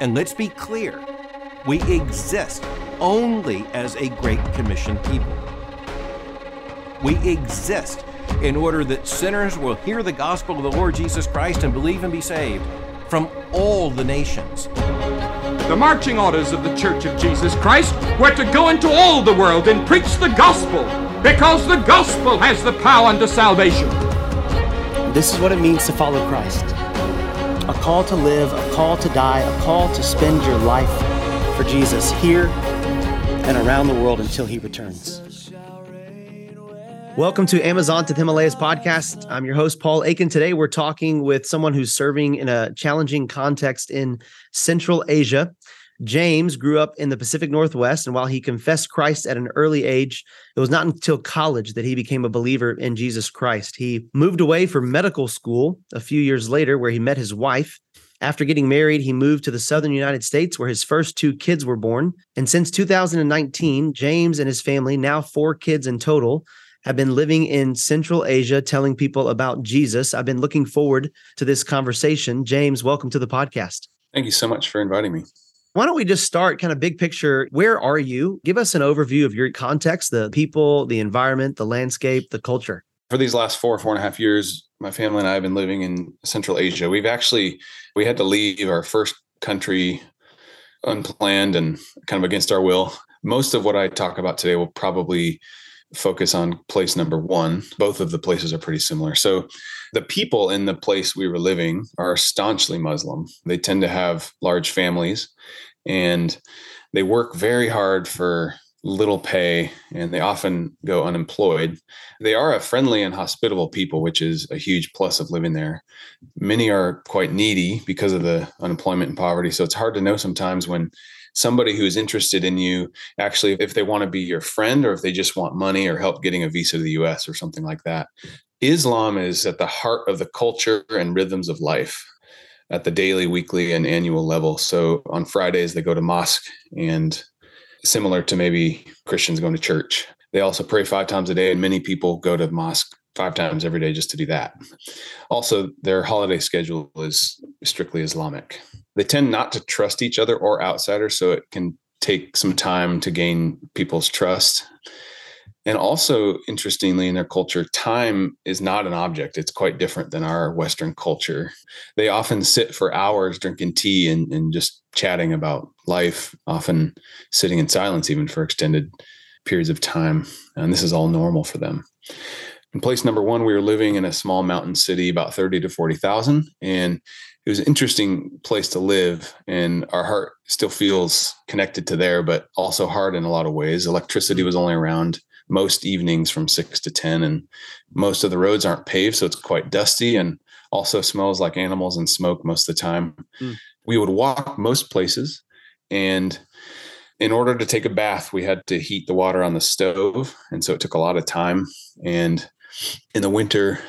And let's be clear we exist only as a Great Commission people. We exist in order that sinners will hear the gospel of the Lord Jesus Christ and believe and be saved from all the nations. The marching orders of the Church of Jesus Christ were to go into all the world and preach the gospel because the gospel has the power unto salvation. This is what it means to follow Christ a call to live, a call to die, a call to spend your life for Jesus here and around the world until he returns. Welcome to Amazon to the Himalayas podcast. I'm your host, Paul Akin. Today, we're talking with someone who's serving in a challenging context in Central Asia. James grew up in the Pacific Northwest, and while he confessed Christ at an early age, it was not until college that he became a believer in Jesus Christ. He moved away for medical school a few years later, where he met his wife. After getting married, he moved to the southern United States, where his first two kids were born. And since 2019, James and his family, now four kids in total, have been living in Central Asia telling people about Jesus. I've been looking forward to this conversation. James, welcome to the podcast. Thank you so much for inviting me. Why don't we just start kind of big picture? Where are you? Give us an overview of your context, the people, the environment, the landscape, the culture. For these last four, four and a half years, my family and I have been living in Central Asia. We've actually we had to leave our first country unplanned and kind of against our will. Most of what I talk about today will probably focus on place number one. Both of the places are pretty similar. So, the people in the place we were living are staunchly Muslim. They tend to have large families and they work very hard for little pay and they often go unemployed. They are a friendly and hospitable people, which is a huge plus of living there. Many are quite needy because of the unemployment and poverty. So, it's hard to know sometimes when somebody who's interested in you actually if they want to be your friend or if they just want money or help getting a visa to the US or something like that. Islam is at the heart of the culture and rhythms of life at the daily, weekly, and annual level. So on Fridays, they go to mosque and similar to maybe Christians going to church. They also pray five times a day, and many people go to mosque five times every day just to do that. Also, their holiday schedule is strictly Islamic. They tend not to trust each other or outsiders, so it can take some time to gain people's trust. And also, interestingly, in their culture, time is not an object. It's quite different than our Western culture. They often sit for hours drinking tea and, and just chatting about life, often sitting in silence, even for extended periods of time. And this is all normal for them. In place number one, we were living in a small mountain city, about 30 to 40,000. And it was an interesting place to live. And our heart still feels connected to there, but also hard in a lot of ways. Electricity mm-hmm. was only around most evenings from six to 10. And most of the roads aren't paved. So it's quite dusty and also smells like animals and smoke most of the time. Mm. We would walk most places. And in order to take a bath, we had to heat the water on the stove. And so it took a lot of time. And in the winter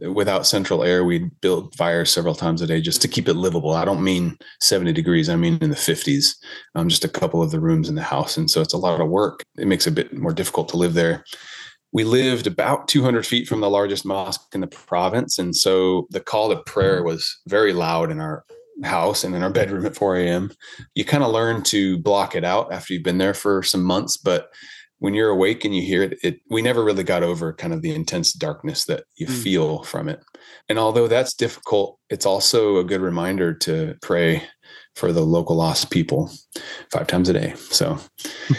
without central air we'd build fires several times a day just to keep it livable. I don't mean 70 degrees i mean in the 50s um, just a couple of the rooms in the house. And so it's a lot of work. It makes it a bit more difficult to live there. We lived about 200 feet from the largest mosque in the province. And so the call to prayer was very loud in our house and in our bedroom at 4 a.m you kind of learn to block it out after you've been there for some months but when you're awake and you hear it, it we never really got over kind of the intense darkness that you mm. feel from it. And although that's difficult, it's also a good reminder to pray for the local lost people five times a day. So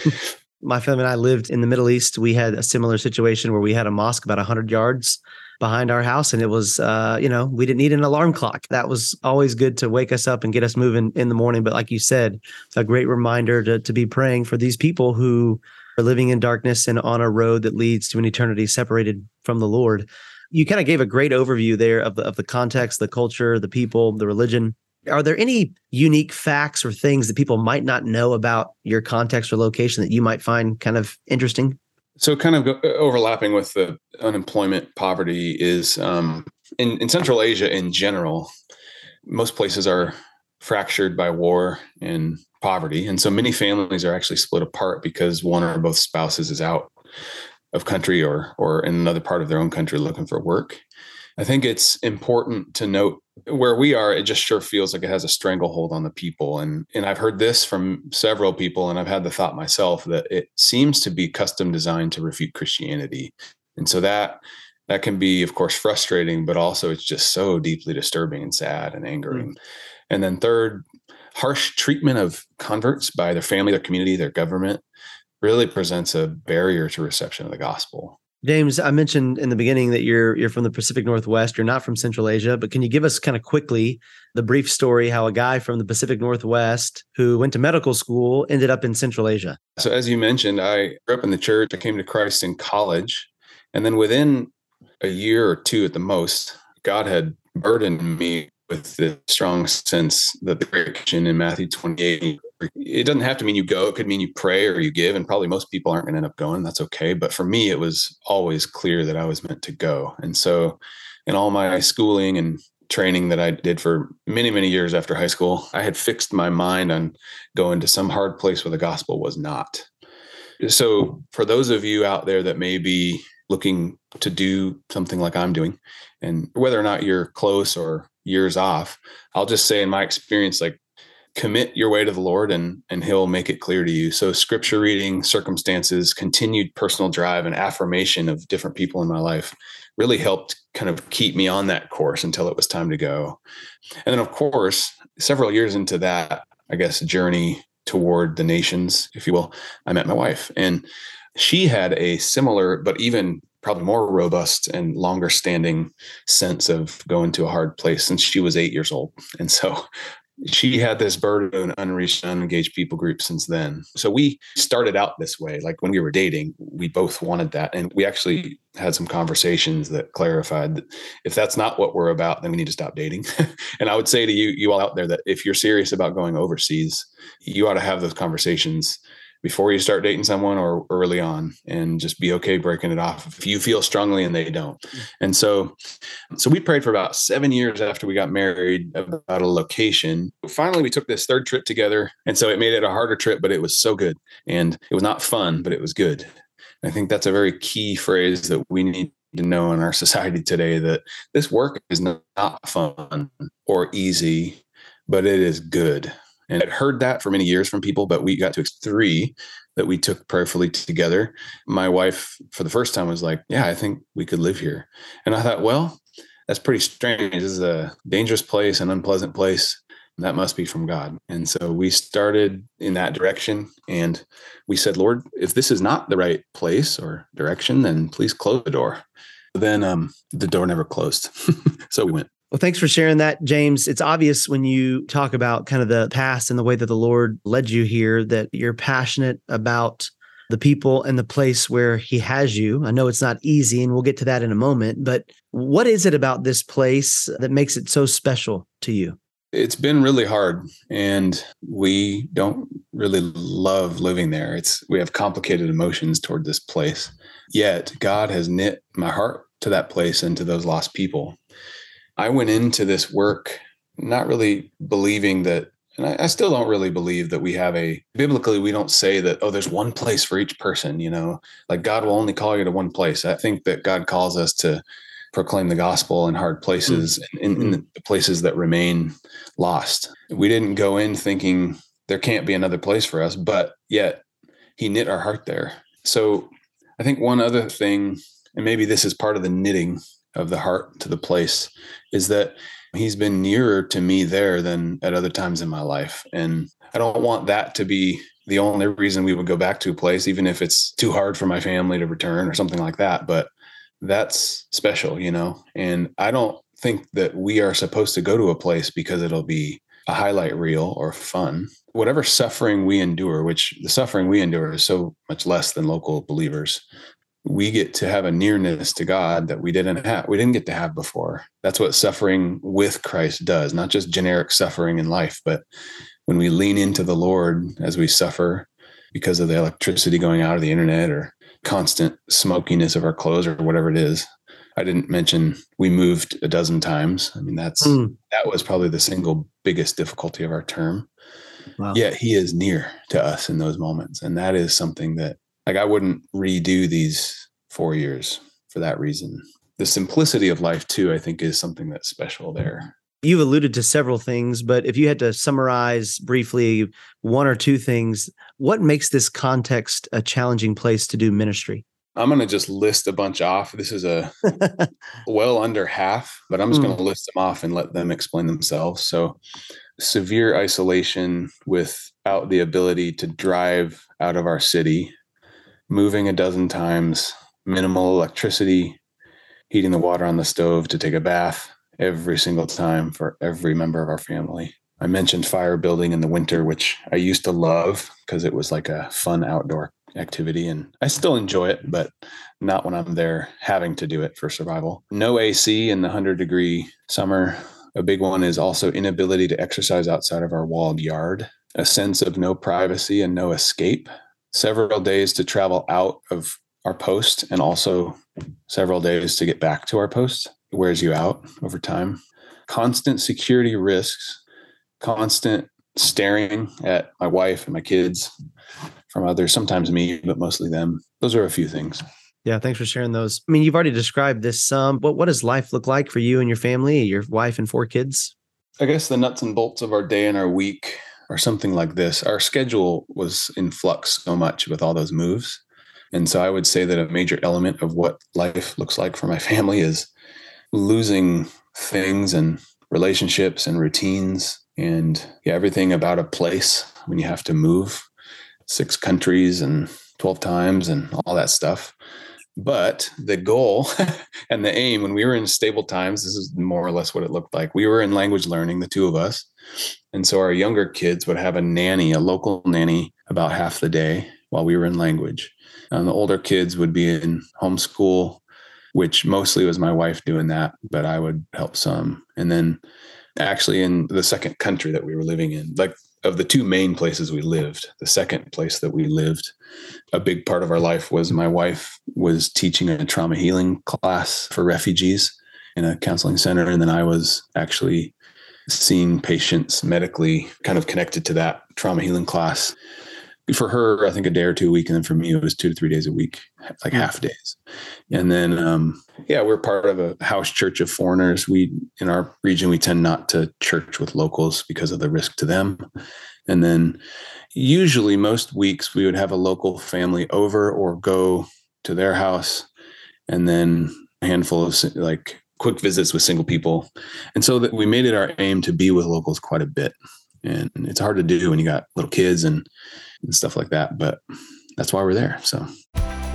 my family and I lived in the Middle East. We had a similar situation where we had a mosque about 100 yards behind our house and it was uh, you know we didn't need an alarm clock that was always good to wake us up and get us moving in the morning but like you said a great reminder to, to be praying for these people who are living in darkness and on a road that leads to an eternity separated from the Lord. You kind of gave a great overview there of the of the context, the culture, the people, the religion. Are there any unique facts or things that people might not know about your context or location that you might find kind of interesting? So, kind of uh, overlapping with the unemployment poverty is um, in, in Central Asia in general, most places are fractured by war and poverty. And so many families are actually split apart because one or both spouses is out of country or or in another part of their own country looking for work. I think it's important to note where we are, it just sure feels like it has a stranglehold on the people. And and I've heard this from several people, and I've had the thought myself that it seems to be custom designed to refute Christianity. And so that that can be, of course, frustrating, but also it's just so deeply disturbing and sad and angering. Mm. And then third, harsh treatment of converts by their family, their community, their government really presents a barrier to reception of the gospel. James, I mentioned in the beginning that you're you're from the Pacific Northwest. You're not from Central Asia, but can you give us kind of quickly the brief story how a guy from the Pacific Northwest who went to medical school ended up in Central Asia? So, as you mentioned, I grew up in the church. I came to Christ in college, and then within a year or two at the most, God had burdened me with the strong sense that the Great Commission in Matthew 28, it doesn't have to mean you go. It could mean you pray or you give. And probably most people aren't going to end up going. That's okay. But for me, it was always clear that I was meant to go. And so in all my schooling and training that I did for many, many years after high school, I had fixed my mind on going to some hard place where the gospel was not. So for those of you out there that may be looking to do something like I'm doing, and whether or not you're close or years off, I'll just say in my experience, like commit your way to the Lord and and he'll make it clear to you. So scripture reading, circumstances, continued personal drive and affirmation of different people in my life really helped kind of keep me on that course until it was time to go. And then of course, several years into that, I guess journey toward the nations, if you will, I met my wife and she had a similar but even probably more robust and longer standing sense of going to a hard place since she was eight years old. And so she had this burden of unreached, unengaged people group since then. So we started out this way. Like when we were dating, we both wanted that. And we actually had some conversations that clarified that if that's not what we're about, then we need to stop dating. and I would say to you, you all out there, that if you're serious about going overseas, you ought to have those conversations before you start dating someone or early on and just be okay breaking it off if you feel strongly and they don't. And so so we prayed for about seven years after we got married about a location. Finally we took this third trip together and so it made it a harder trip but it was so good. And it was not fun but it was good. I think that's a very key phrase that we need to know in our society today that this work is not fun or easy but it is good and I'd heard that for many years from people, but we got to three that we took prayerfully together. My wife, for the first time, was like, Yeah, I think we could live here. And I thought, Well, that's pretty strange. This is a dangerous place, an unpleasant place. That must be from God. And so we started in that direction. And we said, Lord, if this is not the right place or direction, then please close the door. Then um, the door never closed. so we went. Well, thanks for sharing that, James. It's obvious when you talk about kind of the past and the way that the Lord led you here that you're passionate about the people and the place where He has you. I know it's not easy, and we'll get to that in a moment, but what is it about this place that makes it so special to you? It's been really hard, and we don't really love living there. It's we have complicated emotions toward this place. Yet God has knit my heart to that place and to those lost people. I went into this work not really believing that, and I, I, still don't really believe that we have a biblically, we don't say that, oh, there's one place for each person, you know, like God will only call you to one place. I think that God calls us to proclaim the gospel in hard places, mm-hmm. in, in the places that remain lost. We didn't go in thinking there can't be another place for us, but yet He knit our heart there. So I think one other thing, and maybe this is part of the knitting of the heart to the place is that he's been nearer to me there than at other times in my life. And I don't want that to be the only reason we would go back to a place, even if it's too hard for my family to return or something like that. But that's special, you know? And I don't think that we are supposed to go to a place because it'll be a highlight reel or fun. Whatever suffering we endure, which the suffering we endure is so much less than local believers, we get to have a nearness to God that we didn't have. We didn't get to have before. That's what suffering with Christ does, not just generic suffering in life, but when we lean into the Lord as we suffer because of the electricity going out of the internet or constant smokiness of our clothes or whatever it is. I didn't mention we moved a dozen times. I mean, that's mm. that was probably the single biggest difficulty of our term. Wow. Yet he is near to us in those moments. And that is something that like I wouldn't redo these four years for that reason. the simplicity of life too, I think is something that's special there. You've alluded to several things, but if you had to summarize briefly one or two things, what makes this context a challenging place to do ministry? I'm going to just list a bunch off. This is a well under half, but I'm just mm. going to list them off and let them explain themselves. So, severe isolation without the ability to drive out of our city, moving a dozen times, minimal electricity, heating the water on the stove to take a bath, every single time for every member of our family. I mentioned fire building in the winter, which I used to love because it was like a fun outdoor activity and I still enjoy it, but not when I'm there having to do it for survival. No AC in the 100 degree summer. A big one is also inability to exercise outside of our walled yard, a sense of no privacy and no escape, several days to travel out of our post and also several days to get back to our post It wears you out over time. Constant security risks, constant staring at my wife and my kids from others, sometimes me, but mostly them. Those are a few things. Yeah, thanks for sharing those. I mean, you've already described this some, but what does life look like for you and your family, your wife and four kids? I guess the nuts and bolts of our day and our week are something like this. Our schedule was in flux so much with all those moves. And so I would say that a major element of what life looks like for my family is losing things and relationships and routines and yeah, everything about a place when you have to move six countries and 12 times and all that stuff. But the goal and the aim when we were in stable times, this is more or less what it looked like. We were in language learning, the two of us. And so our younger kids would have a nanny, a local nanny, about half the day while we were in language. And the older kids would be in homeschool which mostly was my wife doing that, but I would help some. And then actually in the second country that we were living in, like of the two main places we lived, the second place that we lived, a big part of our life was my wife was teaching a trauma healing class for refugees in a counseling center. And then I was actually seeing patients medically kind of connected to that trauma healing class for her, I think a day or two a week, and then for me, it was two to three days a week, like half days. And then, um, yeah, we're part of a house church of foreigners. We in our region, we tend not to church with locals because of the risk to them. And then, usually, most weeks we would have a local family over or go to their house, and then a handful of like quick visits with single people. And so that we made it our aim to be with locals quite a bit. And it's hard to do when you got little kids and and stuff like that. But that's why we're there. So.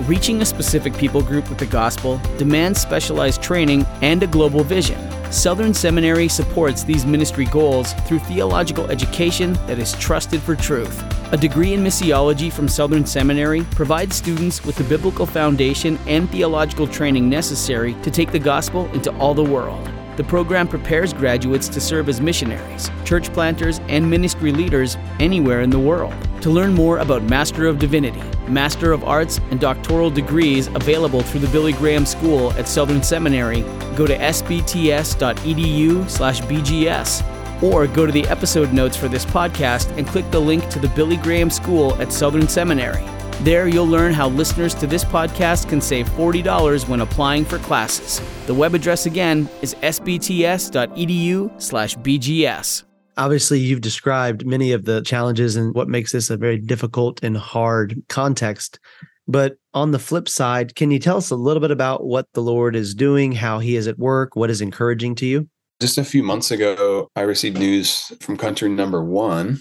Reaching a specific people group with the gospel demands specialized training and a global vision. Southern Seminary supports these ministry goals through theological education that is trusted for truth. A degree in missiology from Southern Seminary provides students with the biblical foundation and theological training necessary to take the gospel into all the world. The program prepares graduates to serve as missionaries, church planters, and ministry leaders anywhere in the world. To learn more about Master of Divinity, Master of Arts, and doctoral degrees available through the Billy Graham School at Southern Seminary, go to sbts.edu/bgs or go to the episode notes for this podcast and click the link to the Billy Graham School at Southern Seminary. There, you'll learn how listeners to this podcast can save $40 when applying for classes. The web address again is sbts.edu/bgs. Obviously, you've described many of the challenges and what makes this a very difficult and hard context. But on the flip side, can you tell us a little bit about what the Lord is doing, how He is at work, what is encouraging to you? Just a few months ago, I received news from country number one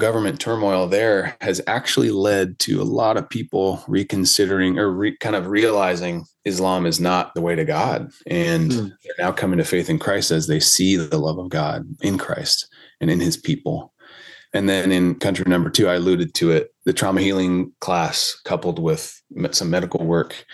government turmoil there has actually led to a lot of people reconsidering or re, kind of realizing Islam is not the way to God. And mm. they're now coming to faith in Christ as they see the love of God in Christ and in his people. And then in country number two, I alluded to it the trauma healing class coupled with some medical work.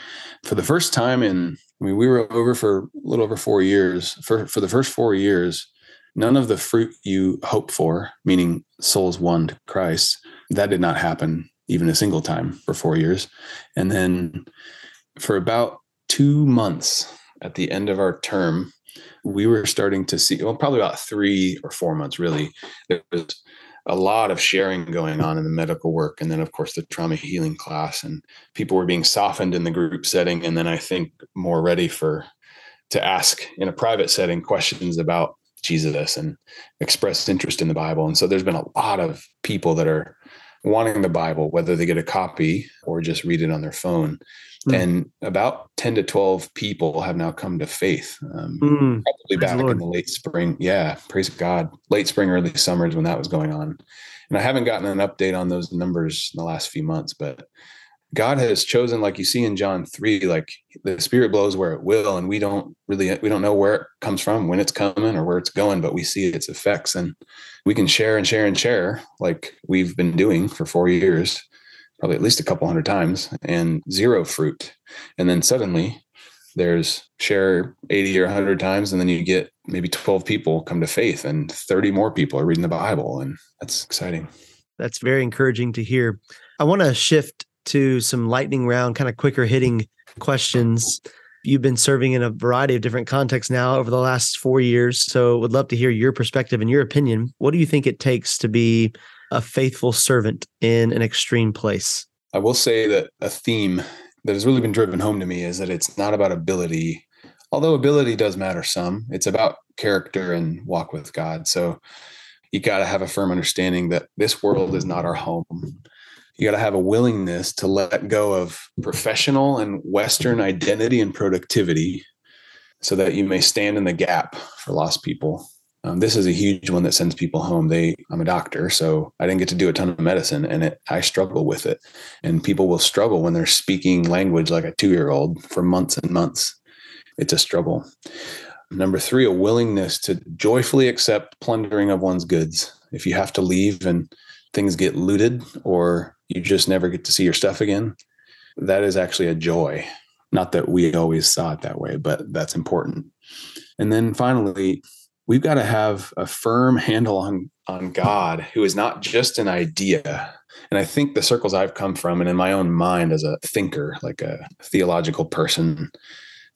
For the first time in, I mean, we were over for a little over four years. For, for the first four years, none of the fruit you hope for, meaning souls won to Christ, that did not happen even a single time for four years. And then for about two months at the end of our term, we were starting to see, well, probably about three or four months really, there was a lot of sharing going on in the medical work. And then, of course, the trauma healing class, and people were being softened in the group setting. And then I think more ready for to ask in a private setting questions about Jesus and expressed interest in the Bible. And so there's been a lot of people that are wanting the Bible, whether they get a copy or just read it on their phone. Mm. And about 10 to 12 people have now come to faith. Um, mm. Probably back in the late spring. Yeah, praise God. Late spring, early summers when that was going on. And I haven't gotten an update on those numbers in the last few months, but God has chosen, like you see in John 3, like the spirit blows where it will, and we don't really we don't know where it comes from, when it's coming or where it's going, but we see its effects. And we can share and share and share like we've been doing for four years, probably at least a couple hundred times, and zero fruit. And then suddenly there's share 80 or 100 times, and then you get maybe 12 people come to faith, and 30 more people are reading the Bible. And that's exciting. That's very encouraging to hear. I want to shift to some lightning round, kind of quicker hitting questions. You've been serving in a variety of different contexts now over the last four years. So would love to hear your perspective and your opinion. What do you think it takes to be a faithful servant in an extreme place? I will say that a theme that has really been driven home to me is that it's not about ability, although ability does matter some. It's about character and walk with God. So you got to have a firm understanding that this world is not our home you got to have a willingness to let go of professional and Western identity and productivity so that you may stand in the gap for lost people. Um, this is a huge one that sends people home. They, I'm a doctor, so I didn't get to do a ton of medicine, and it, I struggle with it. And people will struggle when they're speaking language like a two year old for months and months. It's a struggle. Number three, a willingness to joyfully accept plundering of one's goods. If you have to leave and things get looted or you just never get to see your stuff again, that is actually a joy. Not that we always saw it that way, but that's important. And then finally, we've got to have a firm handle on on God, who is not just an idea. And I think the circles I've come from, and in my own mind as a thinker, like a theological person,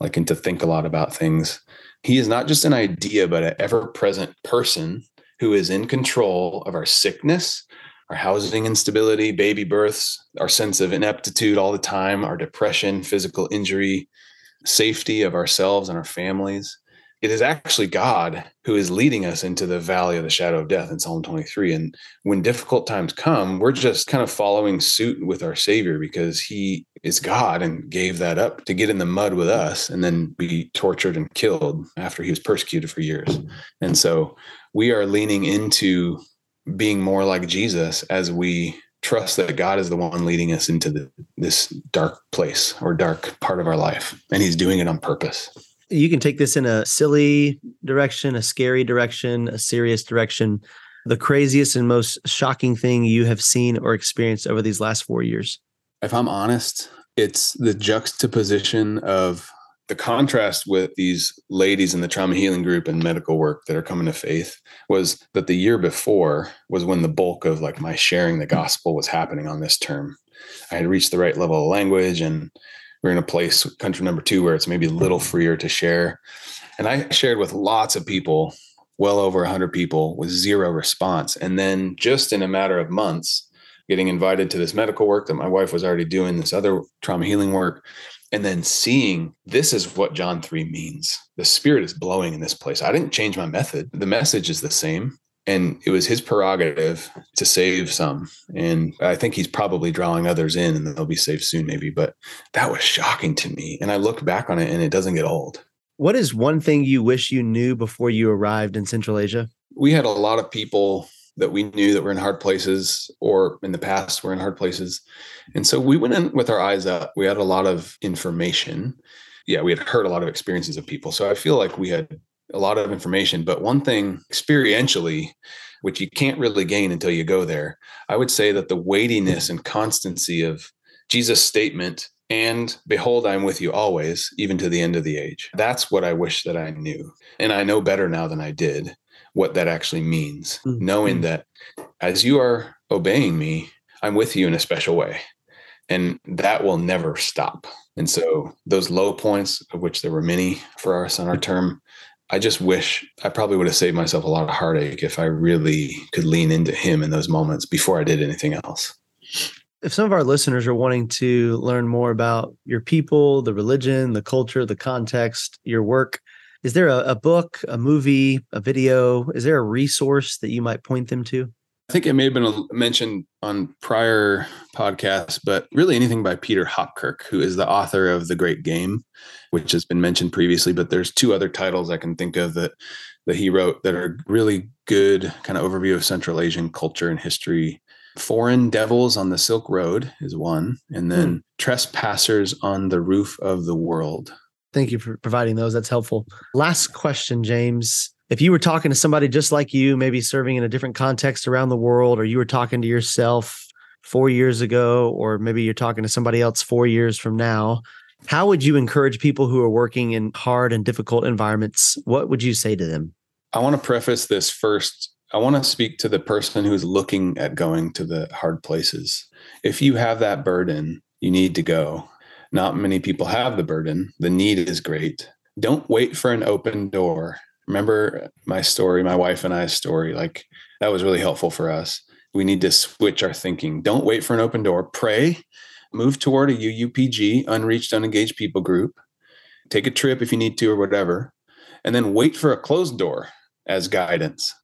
liking to think a lot about things, he is not just an idea, but an ever present person who is in control of our sickness, our housing instability, baby births, our sense of ineptitude all the time, our depression, physical injury, safety of ourselves and our families. It is actually God who is leading us into the valley of the shadow of death in Psalm 23. And when difficult times come, we're just kind of following suit with our Savior because He is God and gave that up to get in the mud with us and then be tortured and killed after He was persecuted for years. And so we are leaning into being more like Jesus as we trust that God is the one leading us into the, this dark place or dark part of our life, and He's doing it on purpose. You can take this in a silly direction, a scary direction, a serious direction. The craziest and most shocking thing you have seen or experienced over these last four years? If I'm honest, it's the juxtaposition of the contrast with these ladies in the trauma healing group and medical work that are coming to faith was that the year before was when the bulk of like my sharing the gospel was happening on this term. I had reached the right level of language and we're in a place, country number two, where it's maybe a little freer to share. And I shared with lots of people, well over 100 people, with zero response. And then just in a matter of months, getting invited to this medical work that my wife was already doing, this other trauma healing work, and then seeing this is what John 3 means. The spirit is blowing in this place. I didn't change my method. The message is the same. And it was his prerogative to save some. And I think he's probably drawing others in and they'll be saved soon, maybe. But that was shocking to me. And I look back on it and it doesn't get old. What is one thing you wish you knew before you arrived in Central Asia? We had a lot of people that we knew that were in hard places or in the past were in hard places. And so we went in with our eyes up. We had a lot of information. Yeah, we had heard a lot of experiences of people. So I feel like we had a lot of information. But one thing experientially, which you can't really gain until you go there, I would say that the weightiness and constancy of Jesus' statement and behold i'm with you always even to the end of the age that's what i wish that i knew and i know better now than i did what that actually means, mm-hmm. knowing that as you are obeying me, I'm with you in a special way. And that will never stop. And so, those low points, of which there were many for us on our term, I just wish I probably would have saved myself a lot of heartache if I really could lean into him in those moments before I did anything else. if some of our listeners are wanting to learn more about your people, the religion, the culture, the context, your work, is there a, a, book, a movie, a video? Is there a resource that you might point them to? I think it may have been mentioned on prior podcasts, but really anything by Peter Hopkirk, who is the author of The Great Game, which has been mentioned previously. But there's two other titles I can think of that that he wrote that are really good kind of overview of Central Asian culture and history. Foreign Devils on the Silk Road is one, and then hmm. Trespassers on the Roof of the World. Thank you for providing those. That's helpful. Last question, James if you were talking to somebody just like you, maybe serving in a different context around the world, or you were talking to yourself four years ago, or maybe you're talking to somebody else four years from now, how would you encourage people who are working in hard and difficult environments? What would you say to them? I want to preface this first. I want to speak to the person who's looking at going to the hard places. If you have that burden, you need to go. Not many people have the burden. The need is great. Don't wait for an open door remember my story, my wife and I's story. Like that was really helpful for us. We need to switch our thinking. Don't wait for an open door. Pray, move toward a UUPG, unreached, unengaged people group. Take a trip if you need to or whatever. And then wait for a closed door as guidance.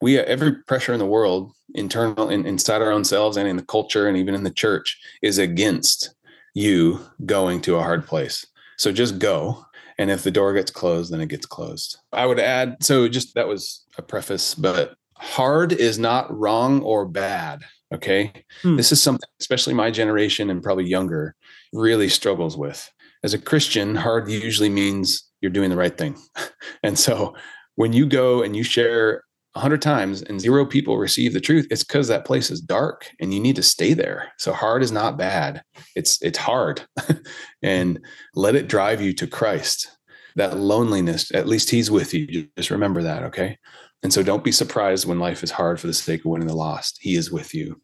We have every pressure in the world, internal in, inside our own selves and in the culture and even in the church, is against you going to a hard place. So just go and if the door gets closed, then it gets closed. I would add so just that was a preface, but hard is not wrong or bad. Okay. Hmm. This is something, especially my generation and probably younger, really struggles with. As a Christian, hard usually means you're doing the right thing. and so when you go and you share a hundred times and zero people receive the truth, it's because that place is dark and you need to stay there. So hard is not bad. It's it's hard. and let it drive you to Christ. That loneliness, at least he's with you. Just remember that, okay? And so don't be surprised when life is hard for the sake of winning the lost. He is with you.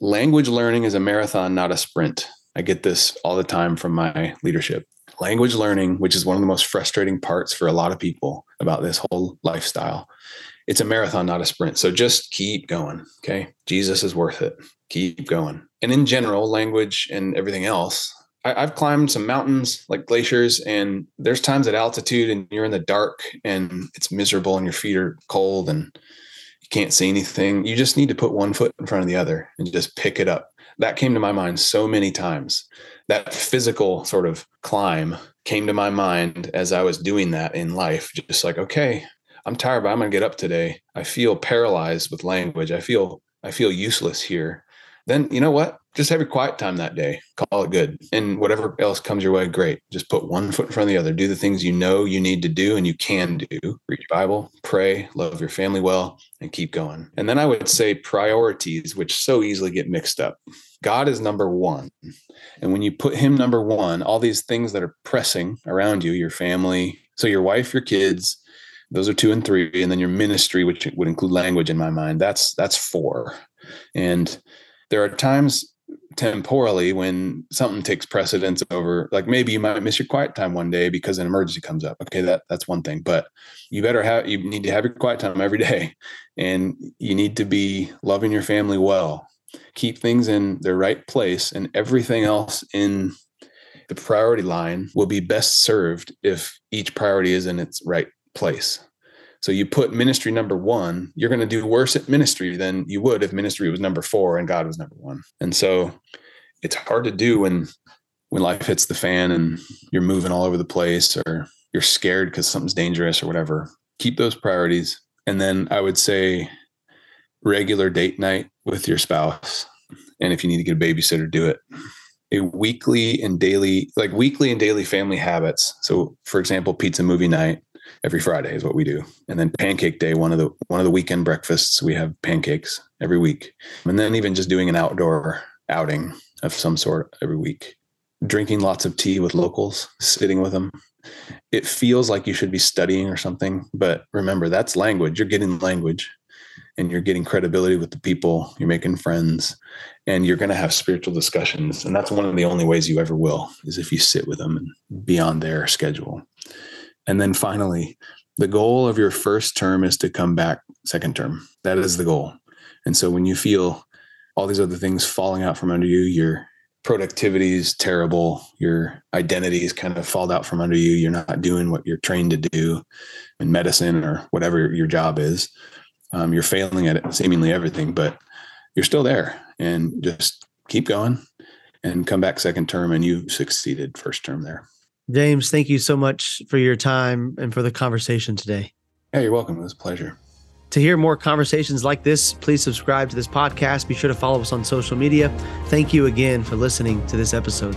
Language learning is a marathon, not a sprint. I get this all the time from my leadership. Language learning, which is one of the most frustrating parts for a lot of people about this whole lifestyle, it's a marathon, not a sprint. So just keep going. Okay. Jesus is worth it. Keep going. And in general, language and everything else, I, have climbed some mountains like glaciers, and there's times at altitude and you're in the dark and it's miserable and your feet are cold and you can't see anything. You just need to put one foot in front of the other and just pick it up. That came to my mind so many times. That physical sort of climb came to my mind as I was doing that in life. Just like, okay, I'm tired, but I'm going to get up today. I feel paralyzed with language. I feel I feel useless here. Then you know what? Just have your quiet time that day. Call it good. And whatever else comes your way, great. Just put one foot in front of the other. Do the things you know you need to do and you can do. Read your Bible, pray, love your family well, and keep going. And then I would say priorities, which so easily get mixed up. God is number one. And when you put him number one, all these things that are pressing around you, your family, so your wife, your kids, those are two and three and then your ministry which would include language in my mind that's that's four. And there are times temporally when something takes precedence over like maybe you might miss your quiet time one day because an emergency comes up. Okay that that's one thing but you better have you need to have your quiet time every day and you need to be loving your family well. Keep things in their right place and everything else in the priority line will be best served if each priority is in its right place. So you put ministry number one, you're going to do worse at ministry than you would if ministry was number four and God was number one. And so it's hard to do when when life hits the fan and you're moving all over the place or you're scared because something's dangerous or whatever. Keep those priorities. And then I would say regular date night with your spouse. And if you need to get a babysitter, do it. A weekly and daily, like weekly and daily family habits. So, for example, pizza movie night every Friday is what we do. And then pancake day, one of the one of the weekend breakfasts, we have pancakes every week. And then even just doing an outdoor outing of some sort every week. Drinking lots of tea with locals, sitting with them. It feels like you should be studying or something, but remember that's language. You're getting language and you're getting credibility with the people, you're making friends, and you're going to have spiritual discussions. And that's one of the only ways you ever will is if you sit with them and be on their schedule. And then finally, the goal of your first term is to come back second term. That is the goal. And so when you feel all these other things falling out from under you. Your productivity is terrible. Your identities kind of fall out from under you. You're not doing what you're trained to do in medicine or whatever your job is. Um, you're failing at it, seemingly everything, but you're still there and just keep going and come back second term and you succeeded first term there. James, thank you so much for your time and for the conversation today. Hey, you're welcome. It was a pleasure. To hear more conversations like this, please subscribe to this podcast. Be sure to follow us on social media. Thank you again for listening to this episode.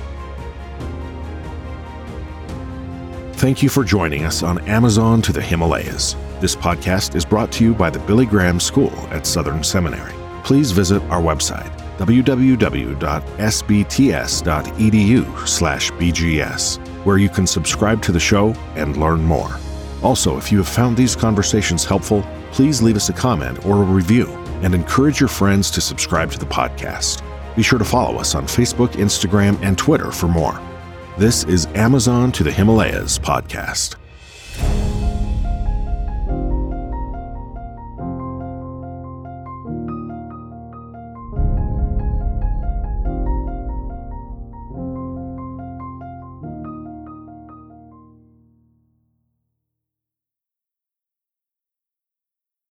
Thank you for joining us on Amazon to the Himalayas. This podcast is brought to you by the Billy Graham School at Southern Seminary. Please visit our website www.sbts.edu/bgs where you can subscribe to the show and learn more. Also, if you have found these conversations helpful, please leave us a comment or a review and encourage your friends to subscribe to the podcast. Be sure to follow us on Facebook, Instagram, and Twitter for more. This is Amazon to the Himalayas podcast.